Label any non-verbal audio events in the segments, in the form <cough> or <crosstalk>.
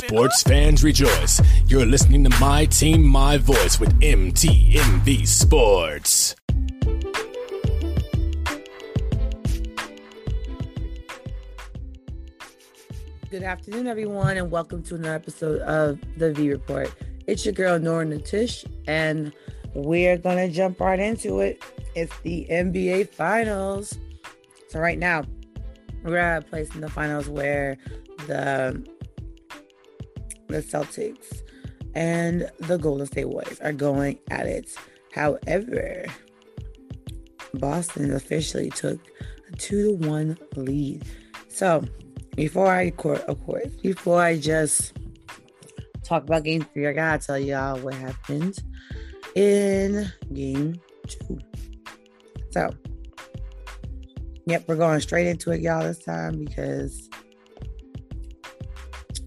Sports fans rejoice. You're listening to My Team, My Voice with MTMV Sports. Good afternoon, everyone, and welcome to another episode of the V Report. It's your girl Nora Natish, and we're gonna jump right into it. It's the NBA Finals. So right now, we're at a place in the finals where the the Celtics and the Golden State Warriors are going at it. However, Boston officially took a two to one lead. So before I court, of course, before I just talk about game three, I gotta tell y'all what happened in game two. So, yep, we're going straight into it, y'all, this time because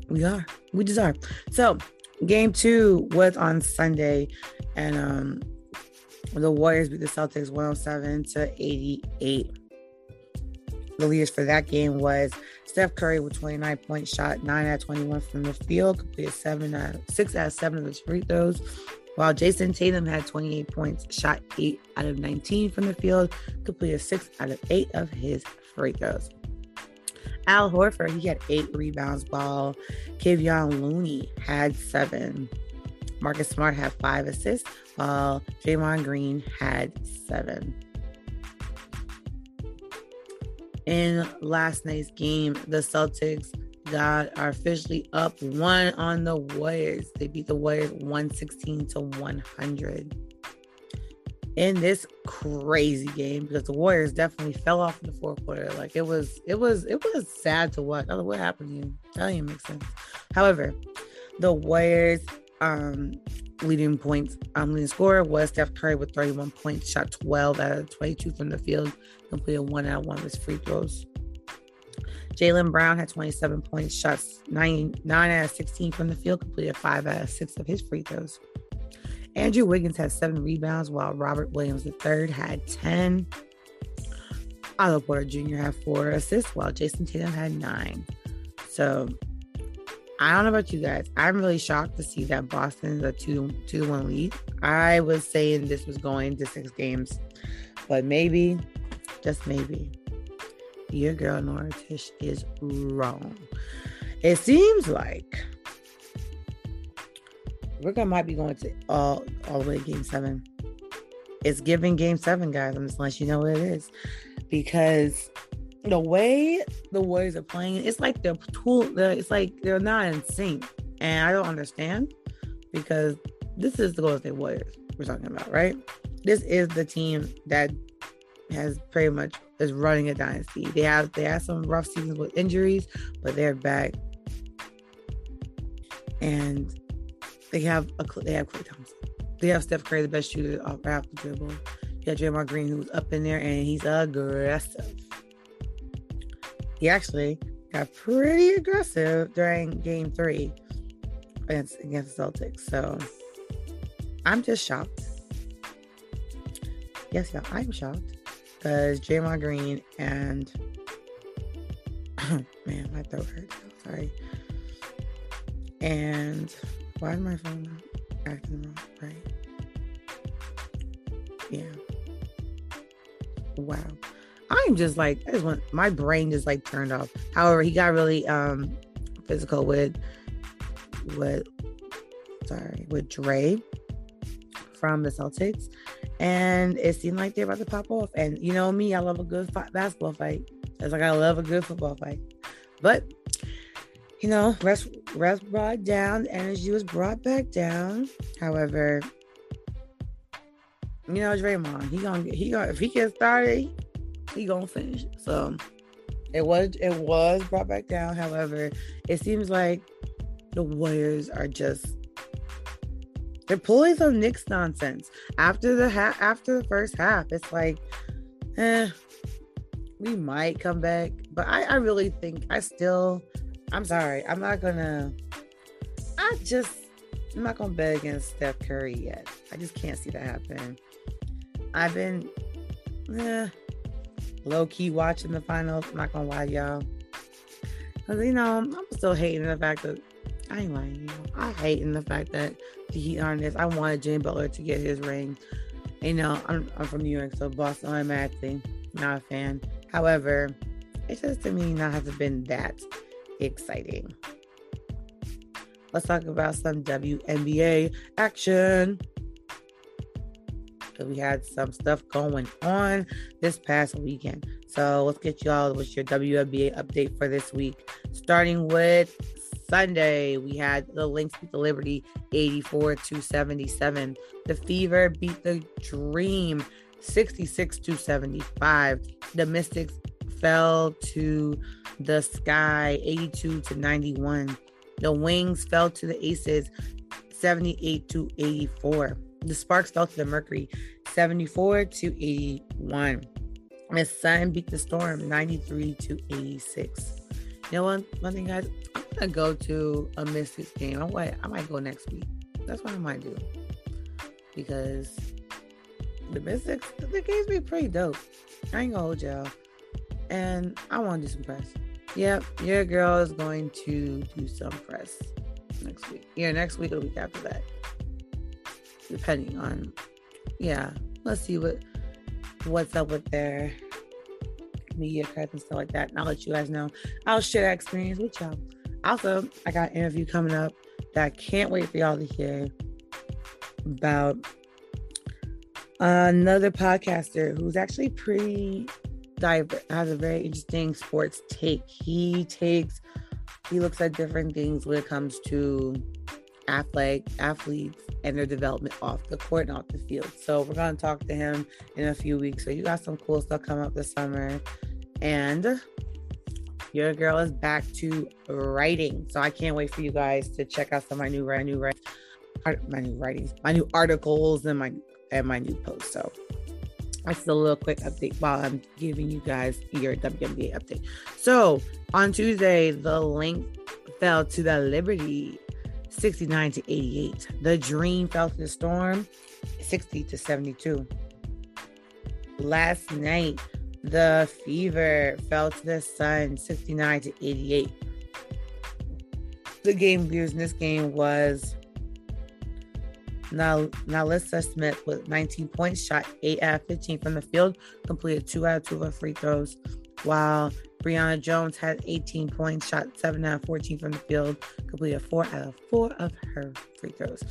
we are. We are. So, game two was on Sunday, and um the Warriors beat the Celtics 107 to 88. The leaders for that game was Steph Curry with 29 points, shot 9 out of 21 from the field, completed 7 out, 6 out of 7 of his free throws. While Jayson Tatum had 28 points, shot 8 out of 19 from the field, completed 6 out of 8 of his free throws. Al Horford, he had 8 rebounds, while Kevon Looney had 7. Marcus Smart had 5 assists, while Draymond Green had 7 in last night's game, the Celtics got are officially up one on the Warriors. They beat the Warriors 116 to 100. In this crazy game, because the Warriors definitely fell off in the fourth quarter. Like it was, it was, it was sad to watch. I don't know what happened to you. That didn't make sense. However, the Warriors um leading points um leading scorer was Steph Curry with 31 points, shot 12 out of 22 from the field, completed one out of one of his free throws. Jaylen Brown had 27 points, shots 9, 9 out of 16 from the field, completed 5 out of 6 of his free throws. Andrew Wiggins had 7 rebounds, while Robert Williams III had 10. Otto Porter Jr. had 4 assists, while Jayson Tatum had 9. So I don't know about you guys. I'm really shocked to see that Boston's a two two one lead. I was saying this was going to six games, but maybe, just maybe, your girl Nora Tish is wrong. It seems like we're gonna might be going to all all the way to game seven. It's giving game seven, guys. I'm just letting you know what it is. Because the way the Warriors are playing, it's like they're tool. It's like they're not in sync, and I don't understand because this is the Golden State Warriors we're talking about, right? This is the team that has pretty much is running a dynasty. They have they have some rough seasons with injuries, but they're back, and they have a they have Klay Thompson. They have Steph Curry, the best shooter off the dribble. You got Draymond Green, who's up in there, and he's aggressive he actually got pretty aggressive during game three against, against the Celtics. So I'm just shocked. Yes, yeah, I'm shocked because Draymond Green and <clears throat> man, my throat hurts. Sorry. And why is my phone not acting wrong? Right? Yeah. Wow. I'm just like, I just want my brain just like turned off. However, he got really um physical with with sorry with Dre from the Celtics, and it seemed like they're about to pop off. And you know me, I love a good fight, basketball fight. It's like I love a good football fight, but you know, rest rest brought down, energy was brought back down. However, you know, Draymond, he gonna he gonna if he gets started, he gonna finish. So it was it was brought back down. However, it seems like the Warriors are just they're pulling some Knicks nonsense after the half after the first half. It's like, eh, we might come back, but I, I really think I still. I'm sorry, I'm not gonna. I just I'm not gonna bet against Steph Curry yet. I just can't see that happen. I've been, eh, low key watching the finals. I'm not gonna lie, y'all. Cause you know, I'm still hating the fact that I ain't lying. You know, I hate in the fact that the Heat aren't this. I wanted Jimmy Butler to get his ring. You know, I'm, I'm from New York, so Boston automatically not a fan. However, it just to me not has been that exciting. Let's talk about some WNBA action. We had some stuff going on this past weekend. So let's get y'all with your WNBA update for this week. Starting with Sunday, we had the Lynx beat the Liberty 84 to 77. The Fever beat the Dream 66 to 75. The Mystics fell to the Sky 82 to 91. The Wings fell to the Aces 78 to 84. The Sparks fell to the Mercury 74 to 81. The Sun beat the Storm 93 to 86. You know what? One thing, guys, I'm gonna go to a Mystics game. I might, I might go next week. That's what I might do because the Mystics, the games be pretty dope. I ain't gonna hold y'all, and I want to do some press. Yep, your girl is going to do some press next week. Yeah, next week or the week after that, depending on. Yeah, let's see what what's up with their media cards and stuff like that. And I'll let you guys know. I'll share that experience with y'all. Also, I got an interview coming up that I can't wait for y'all to hear about another podcaster who's actually pretty diverse, has a very interesting sports take. He takes, he looks at different things when it comes to athletic athletes and their development off the court and off the field. So we're gonna talk to him in a few weeks. So you got some cool stuff coming up this summer, and your girl is back to writing. So I can't wait for you guys to check out some of my new new my new writings, my new articles, and my and my new posts. So that's a little quick update while I'm giving you guys your WNBA update. So on Tuesday, the Lynx fell to the Liberty 69 to 88. The Dream fell to the Storm 60 to 72. Last night, the Fever fell to the Sun 69 to 88. The game views in this game was now NaLyssa Smith with 19 points, shot 8 out of 15 from the field, completed 2 out of 2 of her free throws, while Brionna Jones had 18 points, shot 7 out of 14 from the field, completed 4 out of 4 of her free throws.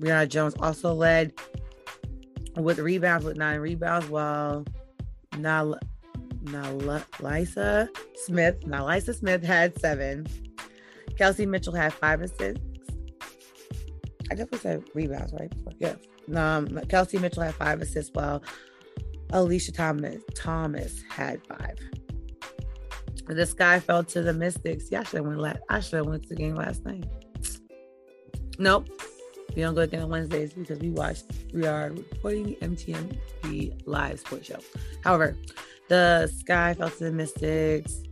Brionna Jones also led with rebounds with 9 rebounds, while Nal- NaLyssa Smith, NaLyssa Smith had 7. Kelsey Mitchell had 5 assists. I definitely said rebounds, right? Yeah. Um, Kelsey Mitchell had 5 assists, while Alyssa Thomas Thomas had 5 the sky fell to the Mystics. Yeah, I should have went. La- I should have went to the game last night. Nope, we don't go again on Wednesdays because we watched. We are recording the MTMV live sports show. However, the sky fell to the Mystics.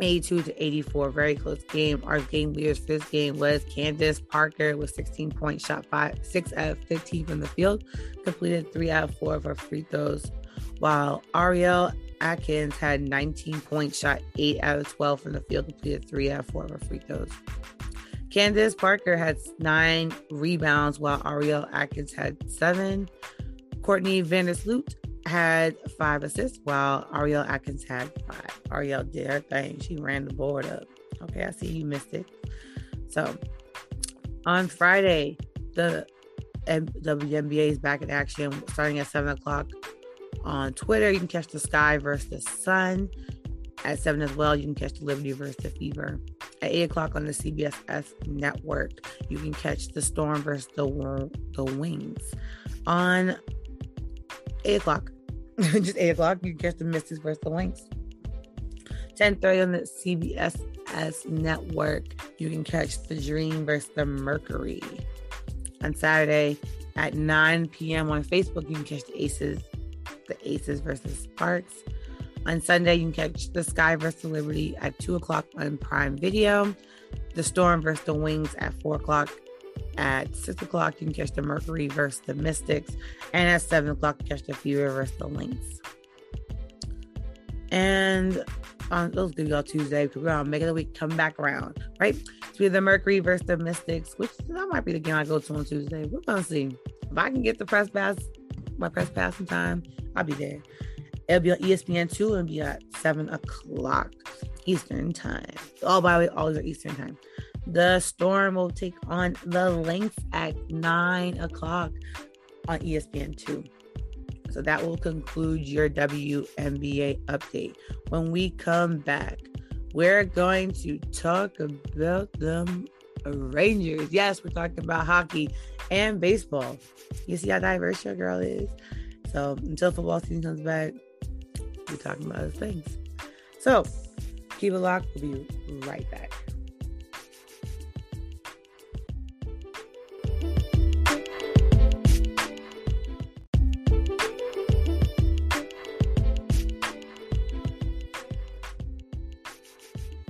82 to 84, very close game. Our game leaders for this game was Candace Parker with 16 points, shot five, six out of 15 from the field, completed three out of four of her free throws, while Ariel Atkins had 19 points, shot 8 out of 12 from the field, completed 3 out of 4 of her free throws. Candace Parker had 9 rebounds, while Ariel Atkins had 7. Courtney Vandersloot had 5 assists, while Ariel Atkins had 5. Ariel did her thing. She ran the board up. Okay, I see you missed it. So, on Friday, the WNBA is back in action starting at 7 o'clock on Twitter. You can catch the Sky versus the Sun at 7 as well. You can catch the Liberty versus the Fever. At 8 o'clock on the CBSS network, you can catch the Storm versus the, the Wings. On 8 o'clock, <laughs> just 8 o'clock, you can catch the Mystics versus the Wings. 10.30 on the CBSS network, you can catch the Dream versus the Mercury. On Saturday at 9 p.m. on Facebook, you can catch the Aces the Aces versus Sparks. On Sunday, you can catch the Sky versus Liberty at 2 o'clock on Prime Video. The Storm versus the Wings at 4 o'clock. At 6 o'clock, you can catch the Mercury versus the Mystics. And at 7 o'clock, catch the Fever versus the Lynx. And on those give y'all Tuesday because we're on Make of the Week come back around, right? Be the Mercury versus the Mystics, which that might be the game I go to on Tuesday. We're gonna see if I can get the press pass, my press pass in time. I'll be there. It'll be on ESPN two and be at seven o'clock Eastern time. Oh, by the way, always are Eastern time. The Storm will take on the Lynx at nine o'clock on ESPN two. So that will conclude your WNBA update. When we come back, we're going to talk about them Rangers. Yes, we're talking about hockey and baseball. You see how diverse your girl is. So until football season comes back, we're talking about other things. So keep it locked. We'll be right back.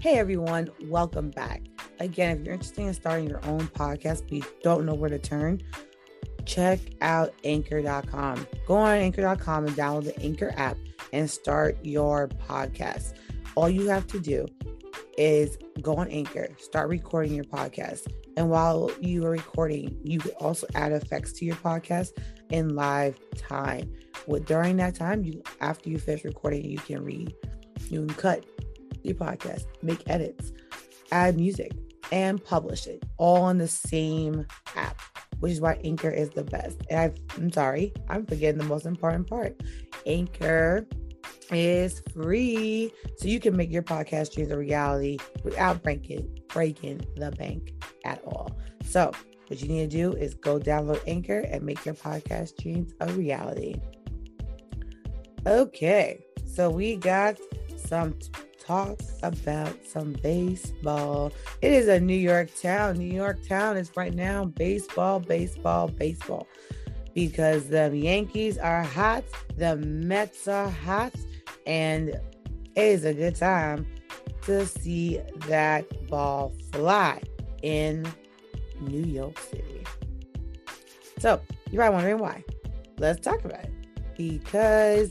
Hey everyone, welcome back. Again, if you're interested in starting your own podcast, but you don't know where to turn, check out anchor.com. Go on anchor.com and download the Anchor app and start your podcast. All you have to do is go on Anchor, start recording your podcast. And while you are recording, you can also add effects to your podcast in live time. With during that time, you after you finish recording, you can read, you can cut your podcast, make edits, add music, and publish it all on the same app, which is why Anchor is the best. And i am sorry, I'm forgetting the most important part. Anchor is free, so you can make your podcast dreams a reality without breaking breaking the bank at all. So, what you need to do is go download Anchor and make your podcast dreams a reality. Okay, so we got some talk about some baseball. It is a New York town. New York town is right now baseball, baseball, baseball. Because the Yankees are hot, the Mets are hot, and it is a good time to see that ball fly in New York City. So, you're probably wondering why. Let's talk about it. Because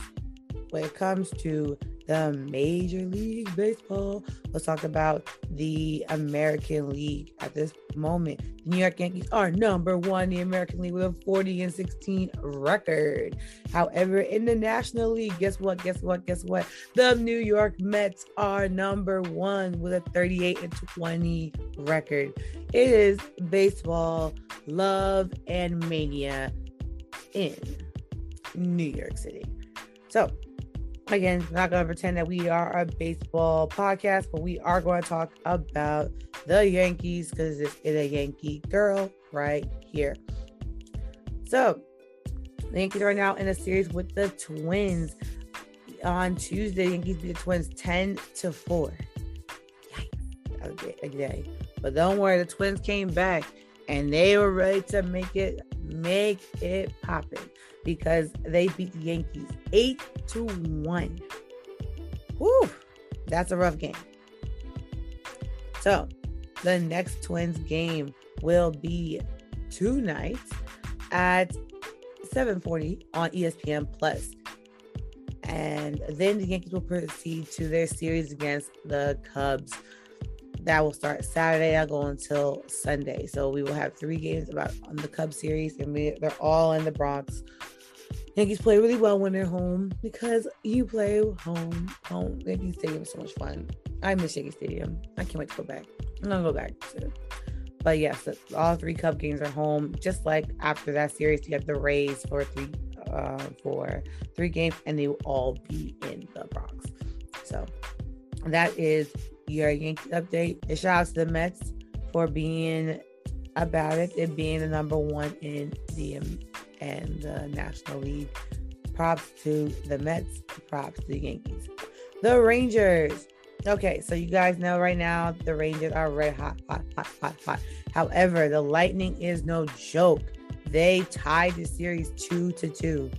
when it comes to the Major League Baseball. Let's talk about the American League at this moment. The New York Yankees are number one in the American League with a 40 and 16 record. However, in the National League, guess what? Guess what? Guess what? The New York Mets are number one with a 38 and 20 record. It is baseball, love, and mania in New York City. So, again, not going to pretend that we are a baseball podcast, but we are going to talk about the Yankees because it's a Yankee girl right here. So, the Yankees are now in a series with the Twins. On Tuesday, the Yankees beat the Twins 10 to 4. Yikes. But don't worry, the Twins came back and they were ready to make it make it poppin' because they beat the Yankees 8 to 1. Whew, that's a rough game. So, the next Twins game will be tonight at 7:40 on ESPN Plus. And then the Yankees will proceed to their series against the Cubs that will start Saturday. I'll go until Sunday. So we will have three games about on the Cubs series, and we, they're all in the Bronx. Yankees play really well when they're home because you play home. Home Yankee Stadium is so much fun. I miss Yankee Stadium. I can't wait to go back. I'm gonna go back. But yes, all three Cub games are home. Just like after that series, you have the Rays for three uh, for three games, and they will all be in the Bronx. So that is your Yankee update. And shout out to the Mets for being about it and being the number one in the um, and the National League. Props to the Mets. Props to the Yankees. The Rangers. Okay, so you guys know right now the Rangers are red hot, hot, hot, hot, hot. However, the Lightning is no joke. They tied the series two to two.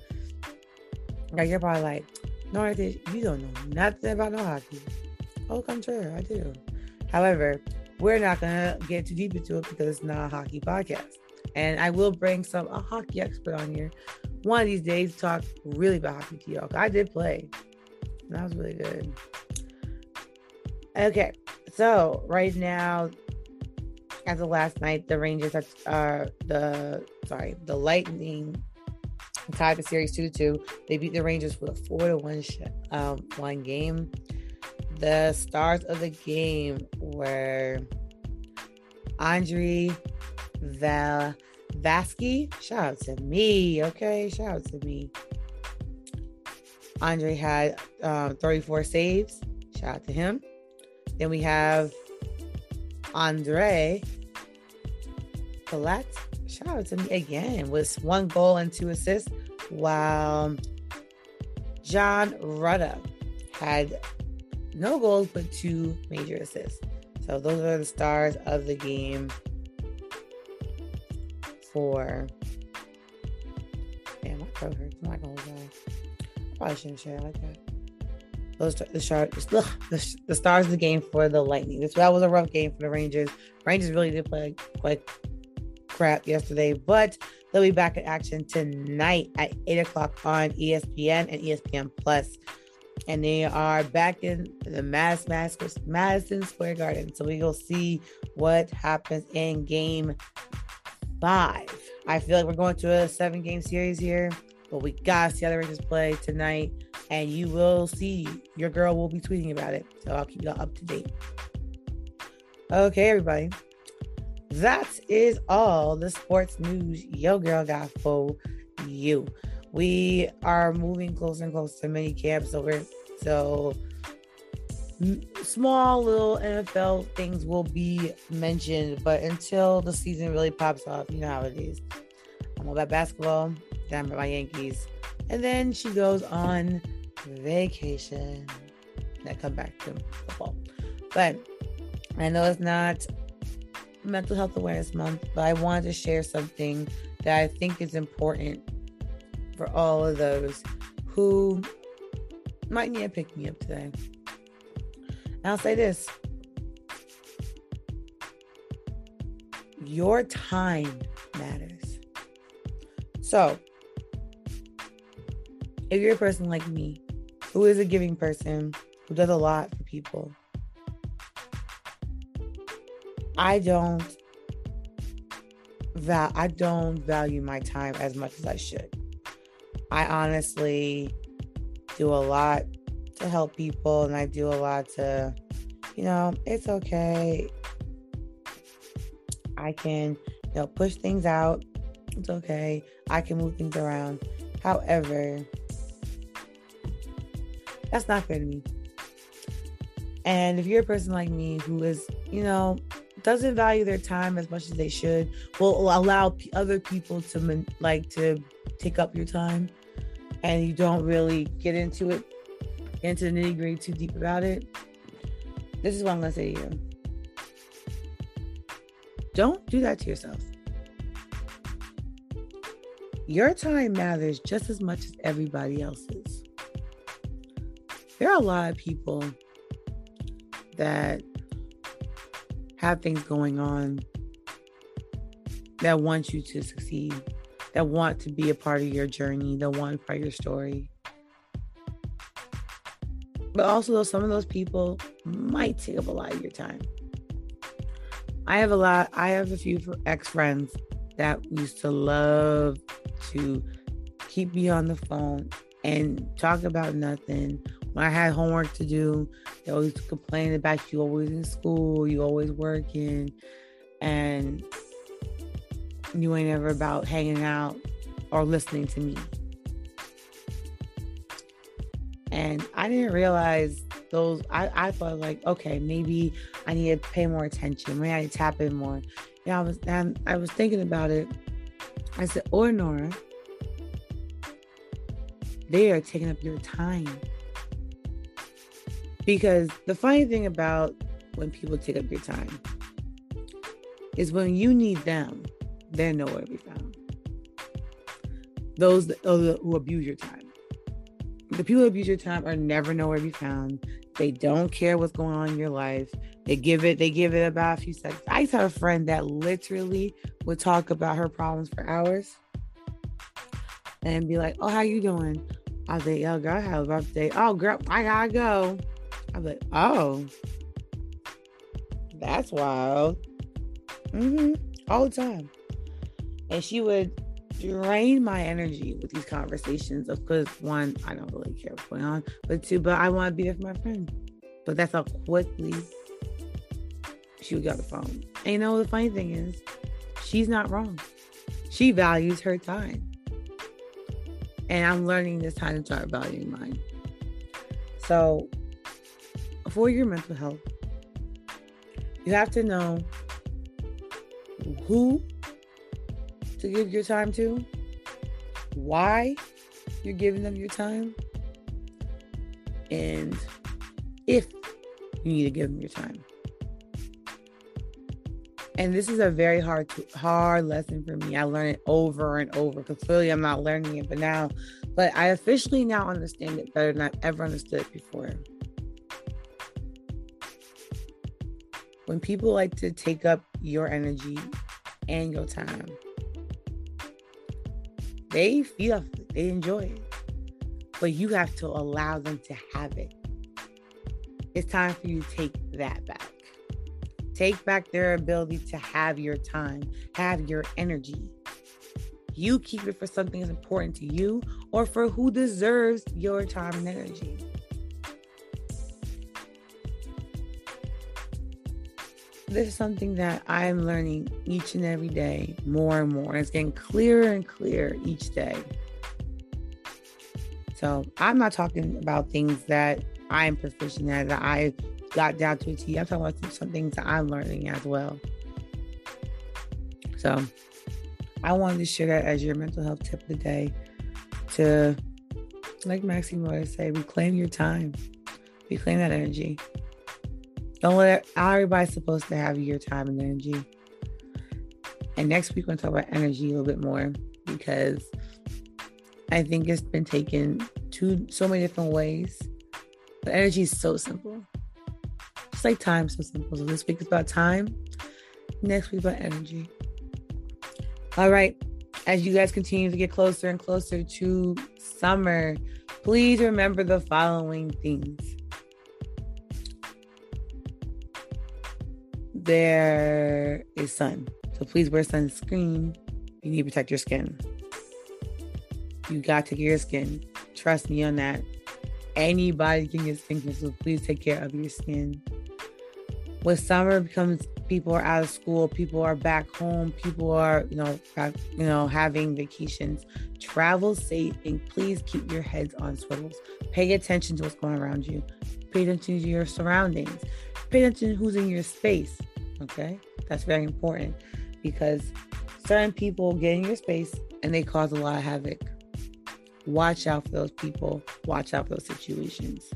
Now you're probably like, no, you don't know nothing about no hockey. Come true, I do. However, we're not gonna get too deep into it because it's not a hockey podcast. And I will bring some a hockey expert on here one of these days to talk really about hockey to y'all. I did play. That was really good. Okay, so right now as of last night, the Rangers are uh, the sorry, the Lightning tied the series two to two. They beat the Rangers with a four to one sh- um, one game. The stars of the game were Andre Val Vasky. Shout out to me, okay? Shout out to me. Andre had um, 34 saves. Shout out to him. Then we have Andre Palat. Shout out to me again with one goal and two assists. While John Rutta had no goals but two major assists. So those are the stars of the game for. Damn, my throat hurts. I'm not gonna lie. I probably shouldn't share like that. Those the the, the stars of the game for the Lightning. This that was a rough game for the Rangers. Rangers really did play quite crap yesterday, but they'll be back in action tonight at eight o'clock on ESPN and ESPN Plus and they are back in the Mass Madison Square Garden. So we will see what happens in game five. I feel like we're going to a seven game series here, but we got to see how the Rangers play tonight. And you will see, your girl will be tweeting about it. So I'll keep y'all up to date. Okay, everybody. That is all the sports news yo girl got for you we are moving closer and closer to mini camp. So we're so small little NFL things will be mentioned, but until the season really pops off, you know how it is. I'm all about basketball, then I'm my Yankees, and then she goes on vacation. And I come back to football, but I know it's not Mental Health Awareness Month, but I wanted to share something that I think is important for all of those who might need to pick me up today. I'll say this your time matters. So, if you're a person like me, who is a giving person, who does a lot for people, I don't val- I don't value my time as much as I should. I honestly do a lot to help people and I do a lot to, you know, it's okay. I can, you know, push things out. It's okay. I can move things around. However, that's not fair to me. And if you're a person like me who is, you know, doesn't value their time as much as they should, will allow other people to like to take up your time and you don't really get into it, into the nitty gritty too deep about it, this is what I'm going to say to you. Don't do that to yourself. Your time matters just as much as everybody else's. There are a lot of people that have things going on that want you to succeed that want to be a part of your journey, that want part of your story. But also, though, some of those people might take up a lot of your time. I have a lot, I have a few ex friends that used to love to keep me on the phone and talk about nothing. When I had homework to do, they always complain about you always in school, you always working. And you ain't ever about hanging out or listening to me. And I didn't realize those, I, I thought like, okay, maybe I need to pay more attention. Maybe I need to tap in more. Yeah, I was, and I was thinking about it. I said, or Nora, they are taking up your time. Because the funny thing about when people take up your time is when you need them, they're nowhere to be found. Those who abuse your time. The people who abuse your time are never nowhere to be found. They don't care what's going on in your life. They give it, they give it about a few seconds. I used to have a friend that literally would talk about her problems for hours and be like, Oh, how you doing? I was like, yo, girl, I had a rough day. Oh, girl, I gotta go. I was like, oh, that's wild. Mm-hmm. All the time. And she would drain my energy with these conversations. Of course, one, I don't really care what's going on, but two, but I want to be there for my friend. But that's how quickly she would get the phone. And you know the funny thing is, she's not wrong. She values her time. And I'm learning this time to start valuing mine. So, for your mental health, you have to know who to give your time to, why you're giving them your time, and if you need to give them your time. And this is a very hard, hard lesson for me. I learned it over and over clearly I'm not learning it, but now, but I officially now understand it better than I've ever understood it before. When people like to take up your energy and your time, they feel they enjoy it, but you have to allow them to have it. It's time for you to take that back. Take back their ability to have your time, have your energy. You keep it for something that's important to you or for who deserves your time and energy. This is something that I'm learning each and every day more and more. It's getting clearer and clearer each day. So I'm not talking about things that I'm proficient at, that I got down to a T. I'm talking about some things that I'm learning as well. So I wanted to share that as your mental health tip of the day to, like Maxine would say, reclaim your time, reclaim that energy. Don't let everybody's supposed to have your time and energy. And next week, we're going to talk about energy a little bit more because I think it's been taken to so many different ways. But energy is so simple. Just like time, so simple. So this week is about time. Next week about energy. All right. As you guys continue to get closer and closer to summer, please remember the following things. There is sun. So please wear sunscreen. You need to protect your skin. You got to your skin. Trust me on that. Anybody can get skin cancer, so please take care of your skin when summer becomes people are out of school, people are back home, people are, you know, you know, having vacations. Travel safe and please keep your heads on swivels. Pay attention to what's going around you. Pay attention to your surroundings. Pay attention to who's in your space. Okay? That's very important because certain people get in your space and they cause a lot of havoc. Watch out for those people. Watch out for those situations.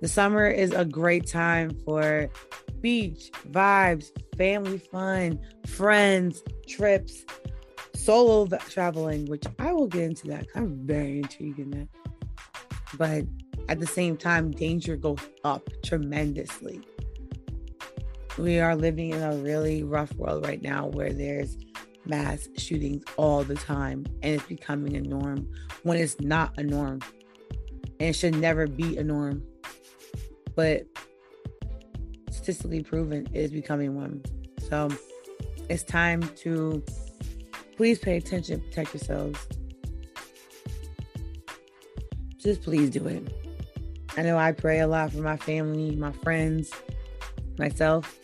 The summer is a great time for beach, vibes, family fun, friends, trips, solo traveling, which I will get into that. I'm very intrigued in that. But at the same time, danger goes up tremendously. We are living in a really rough world right now where there's mass shootings all the time and it's becoming a norm when it's not a norm and it should never be a norm but statistically proven it is becoming one. So it's time to please pay attention, protect yourselves. Just please do it. I know I pray a lot for my family, my friends, myself,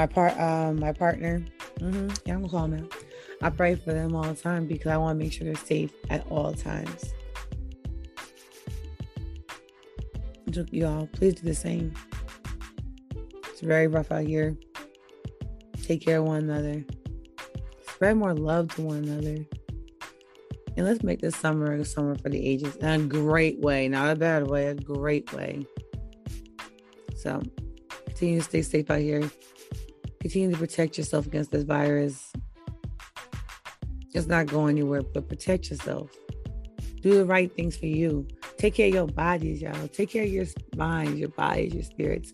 my part, um, my partner. Mm-hmm. Yeah, I'm gonna call him out. I pray for them all the time because I want to make sure they're safe at all times. y'all, please do the same. It's very rough out here. Take care of one another. Spread more love to one another. And let's make this summer a summer for the ages in a great way, not a bad way, a great way. So continue to stay safe out here. Continue to protect yourself against this virus. It's not going anywhere, but protect yourself. Do the right things for you. Take care of your bodies, y'all. Take care of your minds, your bodies, your spirits.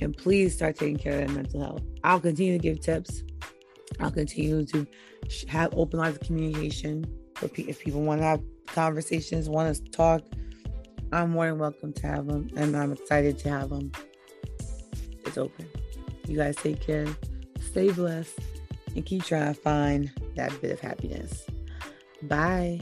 And please start taking care of their mental health. I'll continue to give tips. I'll continue to have open lines of communication. If people want to have conversations, want to talk, I'm more than welcome to have them. And I'm excited to have them. It's open. You guys take care. Stay blessed and keep trying to find that bit of happiness. Bye.